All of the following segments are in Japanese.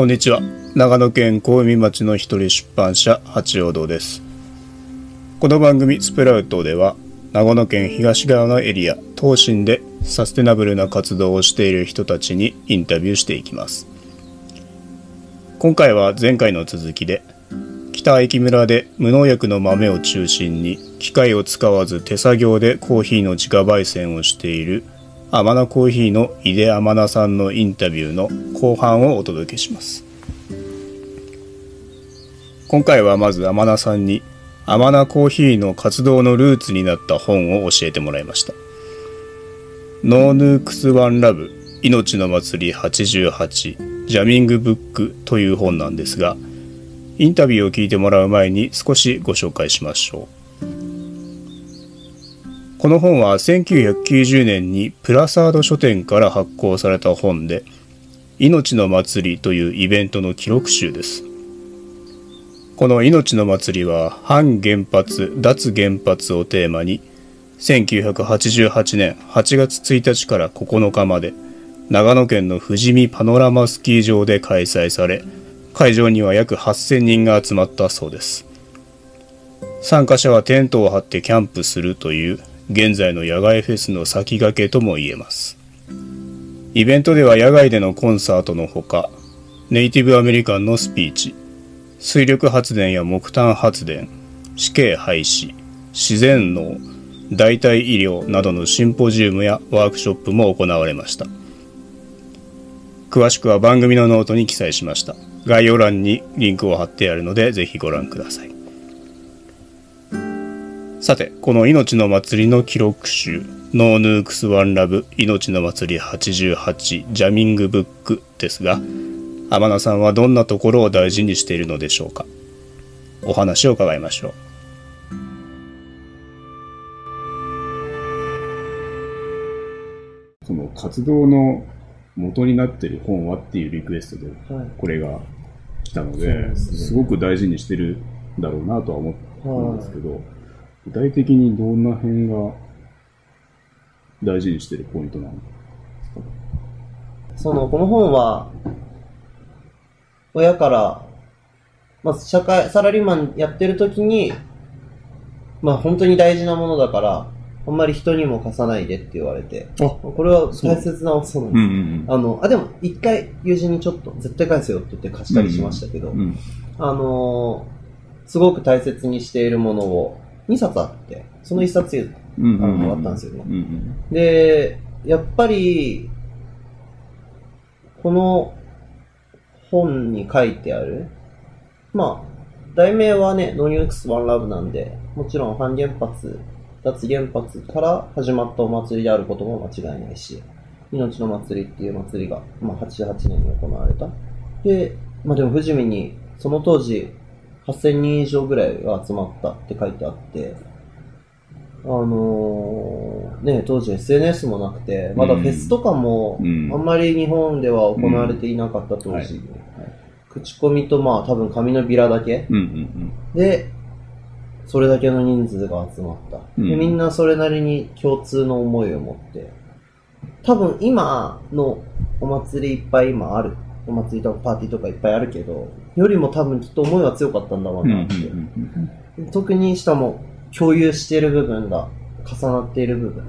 こんにちは。長野県小海町の一人出版社、八王堂です。この番組スプラウトでは、長野県東側のエリア、東進でサステナブルな活動をしている人たちにインタビューしていきます。今回は前回の続きで、北駅村で無農薬の豆を中心に機械を使わず手作業でコーヒーの自家焙煎をしているアマナコーヒーの井出天行さんのインタビューの後半をお届けします。今回はまず天行さんにアマナコーヒーの活動のルーツになった本を教えてもらいました。 No Nukes One Love 命の祭り88 Jamming Book という本なんですがインタビューを聞いてもらう前に少しご紹介しましょう。この本は1990年にプラサード書店から発行された本で「命の祭り」というイベントの記録集です。この「命の祭り」は反原発脱原発をテーマに1988年8月1日から9日まで長野県の富士見パノラマスキー場で開催され会場には約8000人が集まったそうです。参加者はテントを張ってキャンプするという現在の野外フェスの先駆けとも言えます。イベントでは野外でのコンサートのほかネイティブアメリカンのスピーチ水力発電や木炭発電死刑廃止自然農代替医療などのシンポジウムやワークショップも行われました。詳しくは番組のノートに記載しました。概要欄にリンクを貼ってあるのでぜひご覧ください。さてこの「命の祭り」の記録集「 No Nukes One Love 命の祭り88 Jamming Book」ですが天行さんはどんなところを大事にしているのでしょうか？お話を伺いましょう。その活動の元になってる本はっていうリクエストではい。これが来たので、ですね。すごく大事にしてるんだろうなとは思うんですけど、具体的にどんな辺が大事にしてるポイントなのその、この本は、親から、まあ、社会、サラリーマンやってる時に、まあ、本当に大事なものだから、あんまり人にも貸さないでって言われて、あこれは大切なそうなんです。んあの、あ、でも、一回友人にちょっと、絶対返せよって言って貸したりしましたけど、うん。あのーすごく大切にしているものを2冊あって、その1冊、もらったんですよね。で、やっぱり、この本に書いてある、まあ、題名はね、 No Nukes One Love なんで、もちろん反原発、脱原発から始まったお祭りであることも間違いないし、命の祭りっていう祭りが、まあ、88年に行われた。で、まあでも富士見に、その当時、8000人以上ぐらいが集まったって書いてあって、あのーね、当時 SNS もなくて、まだフェスとかも、うん。あんまり日本では行われていなかった当時、うん口コミとまあ多分紙のビラだけ。で、それだけの人数が集まった。うん。でみんなそれなりに共通の思いを持って、多分今のお祭りいっぱい今ある。お祭りとかパーティーとかいっぱいあるけど、よりも多分きっと思いは強かったんだろうなって。うん特にしかも共有している部分が重なっている部分。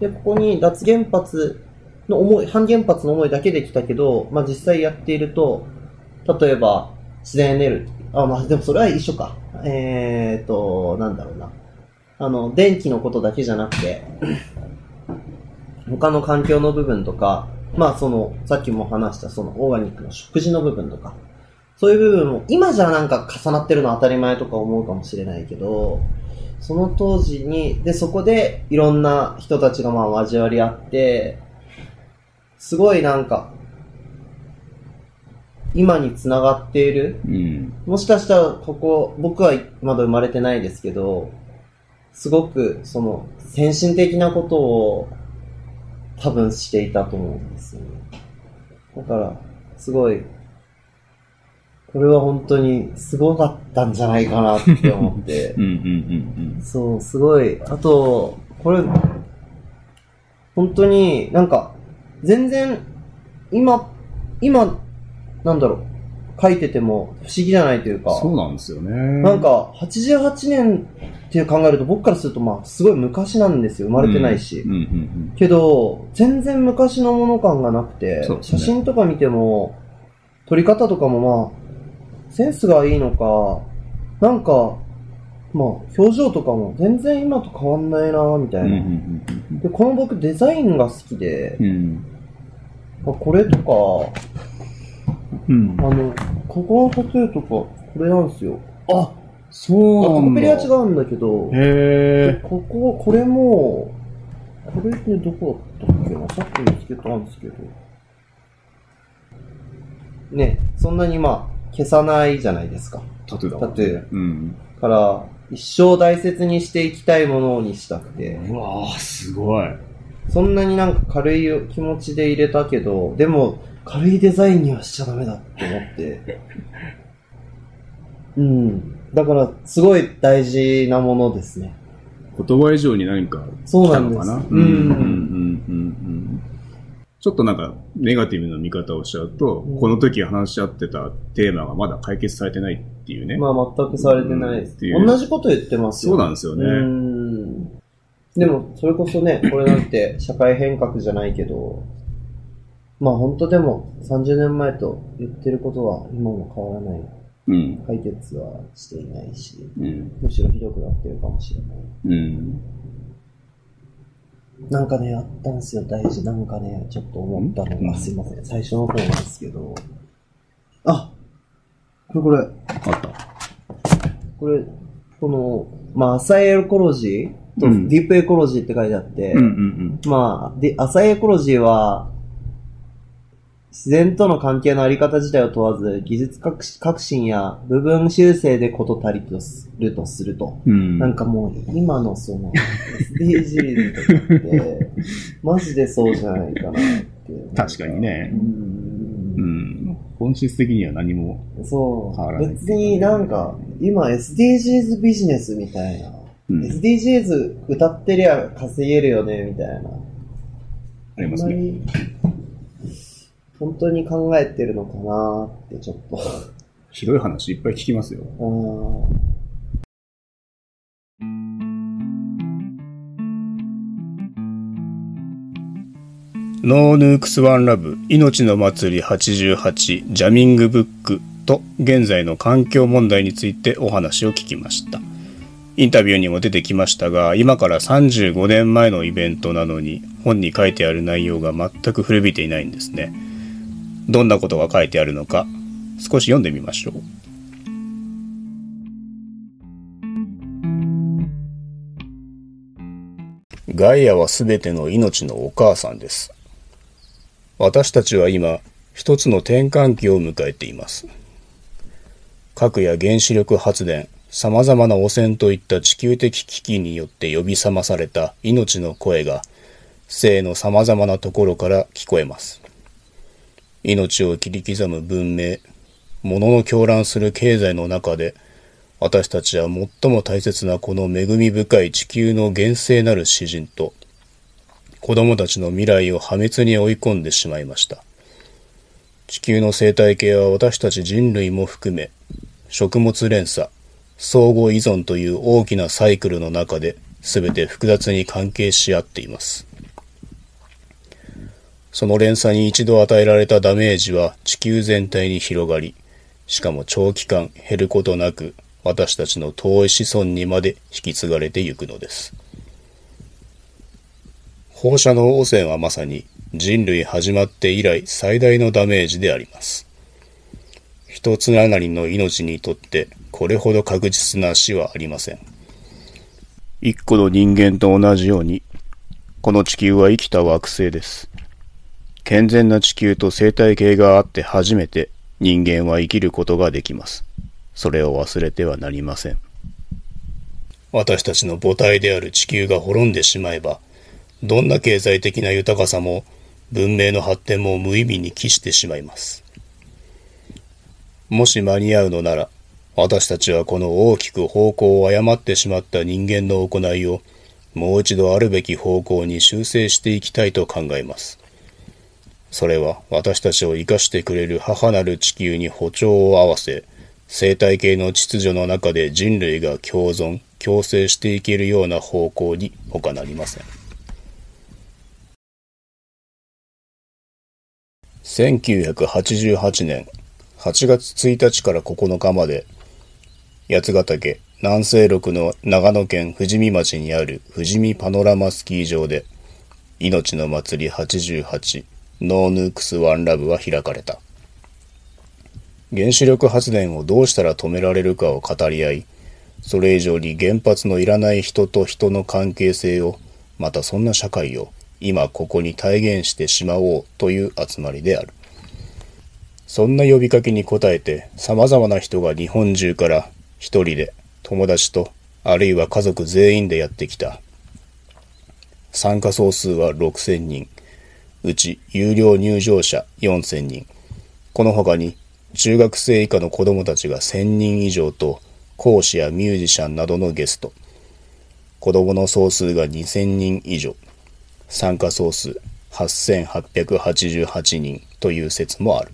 で、ここに脱原発の思い、反原発の思いだけで来たけど、まあ実際やっていると、例えば自然エネルギー、あ、まあでもそれは一緒か。えーと、なんだろうな。あの、電気のことだけじゃなくて、他の環境の部分とか、まあその、さっきも話したそのオーガニックの食事の部分とか、そういう部分も、今じゃなんか重なってるの当たり前とか思うかもしれないけど、その当時に、で、そこでいろんな人たちがまあ交わり合って、すごいなんか、今につながっている。うんもしかしたらここ、僕はまだ生まれてないですけど、すごくその先進的なことを多分していたと思うんですよね。だから、すごい、これは本当にすごかったんじゃないかなって思って うんうんうんそう、すごい。あと、これ、本当になんか、全然、今、今なんだろう、書いてても不思議じゃないというか、そうなんですよね。なん、か、88年って考えると僕からするとまあ、すごい昔なんですよ。生まれてないし。うんうんけど、全然昔のもの感がなくて、ね写真とか見ても、撮り方とかもまあ、センスがいいのか、なんか、まあ、表情とかも全然今と変わんないなみたうん。いな、うんうんで、この僕デザインが好きでうんあこれとか、うんあの、ここのタトゥーとか、これなんですよ。あ、そうあ、なんだ。コペリは違うんだけど、へ。ここ、これも、これってどこだったっけな？さっき見つけたんですけど。ね、そんなにまあ、消さないじゃないですか。タトゥーだタトゥー。うん。から、一生大切にしていきたいものにしたくて、うわー、すごい。そんなになんか軽い気持ちで入れたけど、でも、軽いデザインにはしちゃダメだって思って。うん。だから、すごい大事なものですね。言葉以上に何かそうなんのかな？うんうんうんうんうんちょっとなんか、ネガティブな見方をしちゃうと、うんこの時話し合ってたテーマがまだ解決されてないっていうね。まあ、全くされてないです。っていう同じこと言ってますよ。そうなんですよねうん。でも、それこそね、これなんて社会変革じゃないけど、まあ本当でも30年前と言ってることは今も変わらない。うん。解決はしていないし、うん。むしろひどくなってるかもしれない。うん。なんかね、あったんですよ、大事。なんかね、ちょっと思ったのうん？が、すいません。最初の方なんですけど。あこれこれ。あった。これ、この、まあ、浅いエコロジーとうんディープエコロジーって書いてあって、うんうんまあ、で、浅いエコロジーは、自然との関係のあり方自体を問わず、技術革革新や部分修正でこと足りとするとすると。うん。うん。なんかもう、今のその、SDGs とかって、マジでそうじゃないかなって。確かにねう。。うんん。本質的には何も。そう。変わらない別になんか、今 SDGs ビジネスみたいな。うん。SDGs 歌ってりゃ稼げるよね、みたいな。ありますね。本当に考えてるのかなってちょっと。ひどい話いっぱい聞きますよ。No Nukes One Love 命の祭り88 Jamming Book と現在の環境問題についてお話を聞きました。インタビューにも出てきましたが、今から35年前のイベントなのに本に書いてある内容が全く古びていないんですね。どんなことが書いてあるのか少し読んでみましょう。ガイアはすべての命のお母さんです。私たちは今、一つの転換期を迎えています。核や原子力発電、様々な汚染といった地球的危機によって呼び覚まされた命の声が、生の様々なところから聞こえます。命を切り刻む文明、物の狂乱する経済の中で、私たちは最も大切なこの恵み深い地球の厳正なる詩人と、子供たちの未来を破滅に追い込んでしまいました。地球の生態系は私たち人類も含め、食物連鎖、相互依存という大きなサイクルの中で全て複雑に関係し合っています。その連鎖に一度与えられたダメージは地球全体に広がり、しかも長期間減ることなく私たちの遠い子孫にまで引き継がれてゆくのです。放射能汚染はまさに人類始まって以来最大のダメージであります。一つながりの命にとってこれほど確実な死はありません。一個の人間と同じように、この地球は生きた惑星です。健全な地球と生態系があって初めて人間は生きることができます。それを忘れてはなりません。私たちの母体である地球が滅んでしまえば、どんな経済的な豊かさも文明の発展も無意味に帰してしまいます。もし間に合うのなら、私たちはこの大きく方向を誤ってしまった人間の行いを、もう一度あるべき方向に修正していきたいと考えます。それは私たちを生かしてくれる母なる地球に歩調を合わせ、生態系の秩序の中で人類が共存、共生していけるような方向に他なりません。1988年8月1日から9日まで、八ヶ岳南西六の長野県富士見町にある富士見パノラマスキー場で、命の祭り88ノーヌークスワンラブは開かれた。原子力発電をどうしたら止められるかを語り合い、それ以上に原発のいらない人と人の関係性を、またそんな社会を今ここに体現してしまおうという集まりである。そんな呼びかけに応えて様々な人が日本中から一人で友達とあるいは家族全員でやってきた。参加総数は6000人。うち有料入場者4000人。この他に中学生以下の子供たちが1000人以上と講師やミュージシャンなどのゲスト。子供の総数が2000人以上。参加総数8888人という説もある。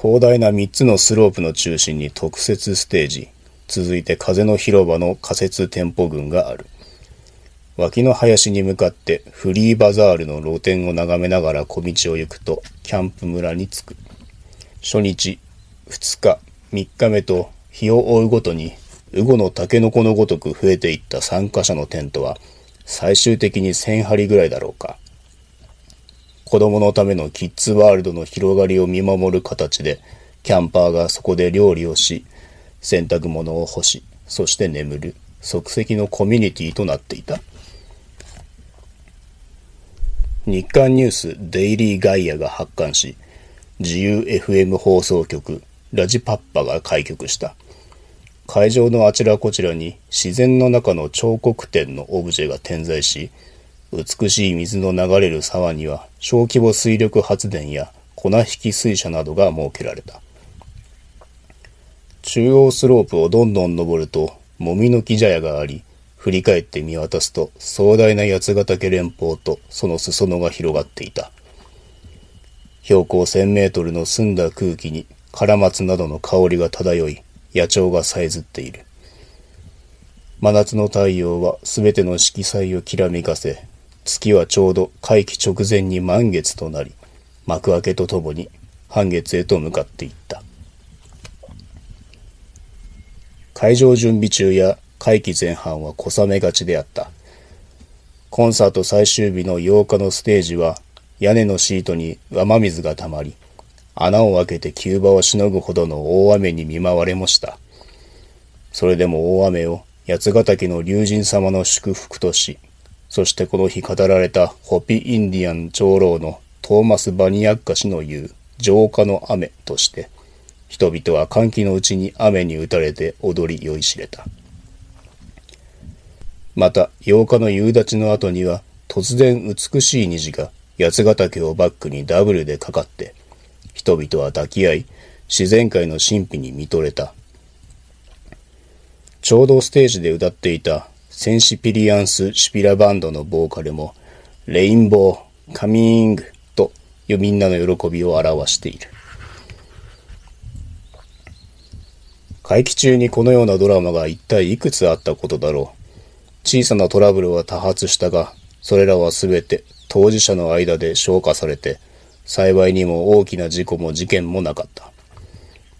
広大な3つのスロープの中心に特設ステージ、続いて風の広場の仮設店舗群がある。脇の林に向かってフリーバザールの露店を眺めながら小道を行くとキャンプ村に着く。初日、2日、3日目と日を追うごとに、ウゴのタケノコのごとく増えていった参加者のテントは、最終的に1000張りぐらいだろうか。子供のためのキッズワールドの広がりを見守る形で、キャンパーがそこで料理をし、洗濯物を干し、そして眠る即席のコミュニティとなっていた。日刊ニュースデイリーガイアが発刊し、自由 FM 放送局ラジパッパが開局した。会場のあちらこちらに自然の中の彫刻展のオブジェが点在し、美しい水の流れる沢には小規模水力発電や粉引き水車などが設けられた。中央スロープをどんどん登ると、もみの木茶屋があり、振り返って見渡すと壮大な八ヶ岳連峰とその裾野が広がっていた。標高1000メートルの澄んだ空気にカラマツなどの香りが漂い、野鳥がさえずっている。真夏の太陽はすべての色彩をきらめかせ、月はちょうど皆既直前に満月となり、幕開けとともに半月へと向かっていった。会場準備中や会期前半は小雨がちであった。コンサート最終日の8日のステージは屋根のシートに雨水が溜まり、穴を開けて急場をしのぐほどの大雨に見舞われました。それでも大雨を八ヶ岳の竜神様の祝福とし、そしてこの日語られたホピインディアン長老のトーマス・バニアッカ氏の言う浄化の雨として、人々は歓喜のうちに雨に打たれて踊り酔いしれた。また、8日の夕立の後には、突然美しい虹が八ヶ岳をバックにダブルでかかって、人々は抱き合い、自然界の神秘に見とれた。ちょうどステージで歌っていたセンシピリアンス・シピラバンドのボーカルも、レインボー、カミングとみんなの喜びを表している。会期中にこのようなドラマが一体いくつあったことだろう。小さなトラブルは多発したが、それらはすべて当事者の間で消化されて、幸いにも大きな事故も事件もなかった。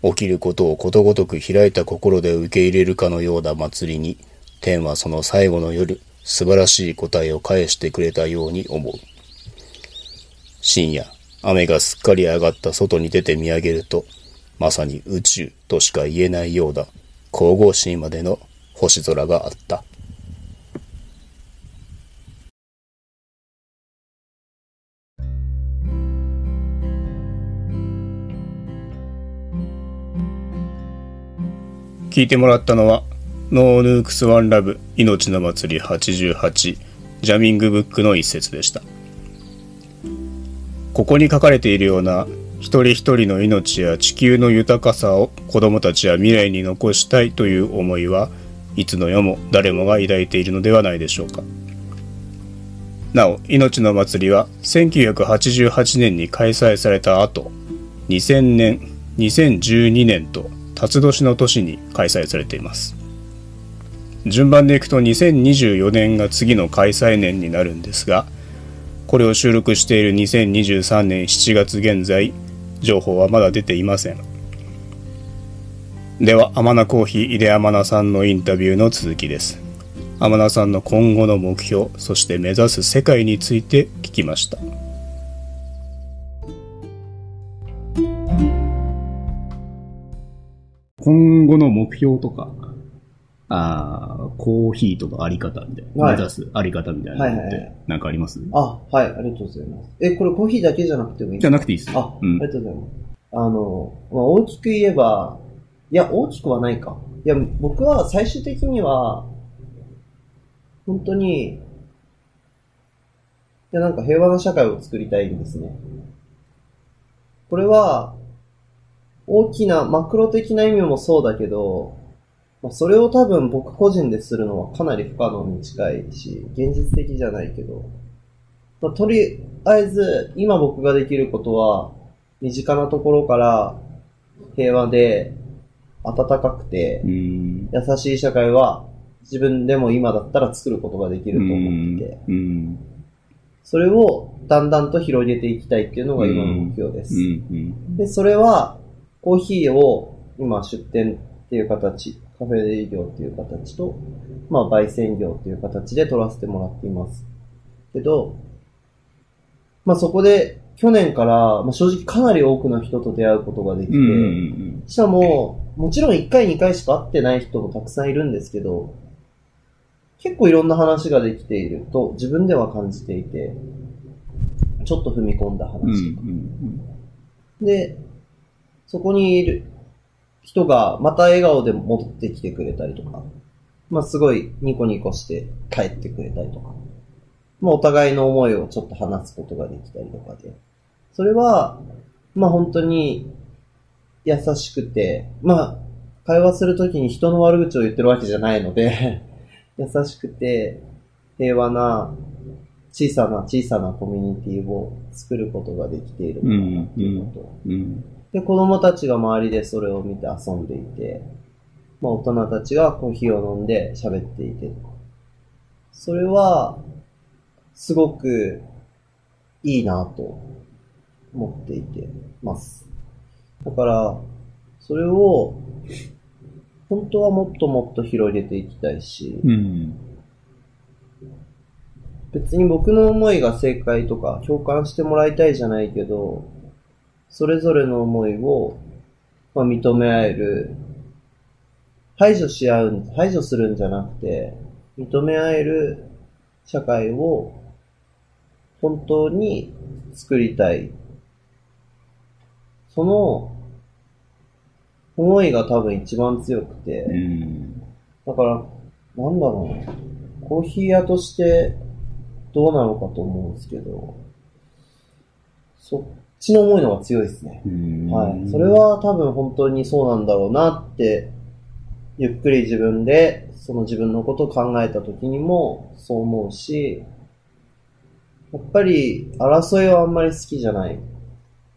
起きることをことごとく開いた心で受け入れるかのような祭りに、天はその最後の夜、素晴らしい答えを返してくれたように思う。深夜、雨がすっかり上がった外に出て見上げると、まさに宇宙としか言えないような神々しいまでの星空があった。聞いてもらったのは、ノーヌークスワンラブ命の祭り88ジャミングブックの一節でした。ここに書かれているような一人一人の命や地球の豊かさを子供たちや未来に残したいという思いはいつの世も誰もが抱いているのではないでしょうか。なお、命の祭りは1988年に開催された後、2000年、2012年と辰年の年に開催されています。順番でいくと2024年が次の開催年になるんですが、これを収録している2023年7月現在、情報はまだ出ていません。では、天名コーヒー井出天名さんのインタビューの続きです。天名さんの今後の目標、そして目指す世界について聞きました。今後の目標とか、ああ、コーヒーとかあり方みたいな、はい目指すあり方みたいなのってなんかあります、あ、はい、ありがとうございます。え、これコーヒーだけじゃなくてもいいじゃなくていいです。あ、うんありがとうございます。あの、まあ、大きく言えば、いや、大きくはないか。いや、僕は最終的には、本当に、いや、なんか平和な社会を作りたいんですね。これは、大きな、マクロ的な意味もそうだけど、まあ、それを多分僕個人でするのはかなり不可能に近いし、現実的じゃないけど、まあ、とりあえず、今僕ができることは、身近なところから平和で温かくてうん。優しい社会は自分でも今だったら作ることができると思ってて、うん。それをだんだんと広げていきたいっていうのが今の目標です。うん。で、それはコーヒーを今出店っていう形、カフェ営業っていう形と、まあ焙煎業っていう形で取らせてもらっています。けど、まあそこで去年から、まあ、正直かなり多くの人と出会うことができて、うん。しかも、もちろん1回2回しか会ってない人もたくさんいるんですけど、結構いろんな話ができていると自分では感じていて、ちょっと踏み込んだ話うん。とか。で、そこにいる人がまた笑顔で戻ってきてくれたりとか、まあすごいニコニコして帰ってくれたりとか、まあお互いの思いをちょっと話すことができたりとかで、それは、まあ本当に優しくて、まあ会話するときに人の悪口を言ってるわけじゃないので、優しくて平和な小さな小さなコミュニティを作ることができているのかなっていうのと、うん。で、子供たちが周りでそれを見て遊んでいて、まあ大人たちがコーヒーを飲んで喋っていてとか。それは、すごくいいなと思っていてます。だから、それを、本当はもっともっと広げていきたいし、うん。別に僕の思いが正解とか共感してもらいたいじゃないけど、それぞれの思いを、まあ、認め合える、排除し合う、排除するんじゃなくて、認め合える社会を本当に作りたい。その思いが多分一番強くて、うん。だから、なんだろうな。コーヒー屋としてどうなのかと思うんですけど、そっちの思いの方が強いですね。うん。はい。それ、は多分本当にそうなんだろうなって、ゆっくり自分で、その自分のことを考えた時にもそう思うし、やっぱり争いはあんまり好きじゃない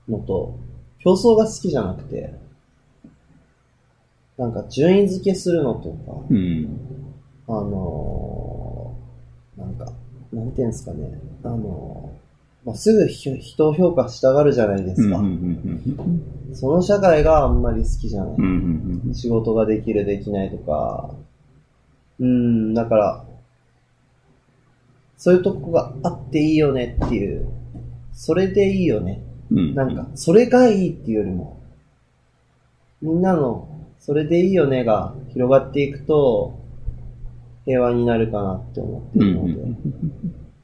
のと、競争が好きじゃなくて、なんか順位付けするのとか、うん。あのーなんか、なんていうんですかね、あのーまあ、すぐひ人を評価したがるじゃないですか。その社会があんまり好きじゃない。うん。仕事ができる、できないとか、うーん、だから、そういうとこがあっていいよねっていう、それでいいよね。うん。なんか、それがいいっていうよりも、みんなの、それでいいよねが広がっていくと、平和になるかなって思ってるので、ん。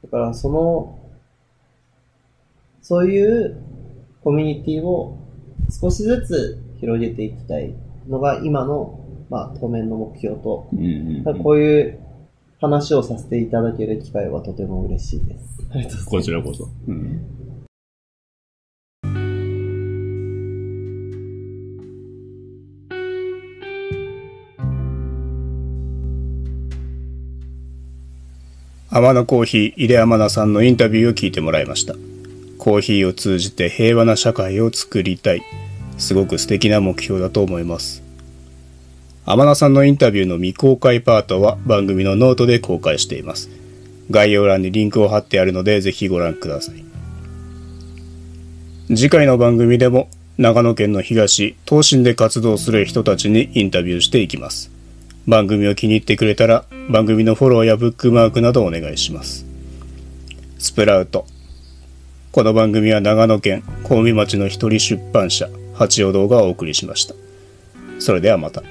だからその、そういうコミュニティを少しずつ広げていきたいのが今の、まあ、当面の目標と、うん。こういう話をさせていただける機会はとても嬉しいです。ありがとうございます。こちらこそ。うん。アマナコーヒー井出天行さんのインタビューを聞いてもらいました。コーヒーを通じて平和な社会を作りたい。すごく素敵な目標だと思います。天行さんのインタビューの未公開パートは番組のノートで公開しています。概要欄にリンクを貼ってあるのでぜひご覧ください。次回の番組でも長野県の東、東信で活動する人たちにインタビューしていきます。番組を気に入ってくれたら番組のフォローやブックマークなどお願いします。スプラウト。この番組は長野県小海町の一人出版社、八王堂がお送りしました。それではまた。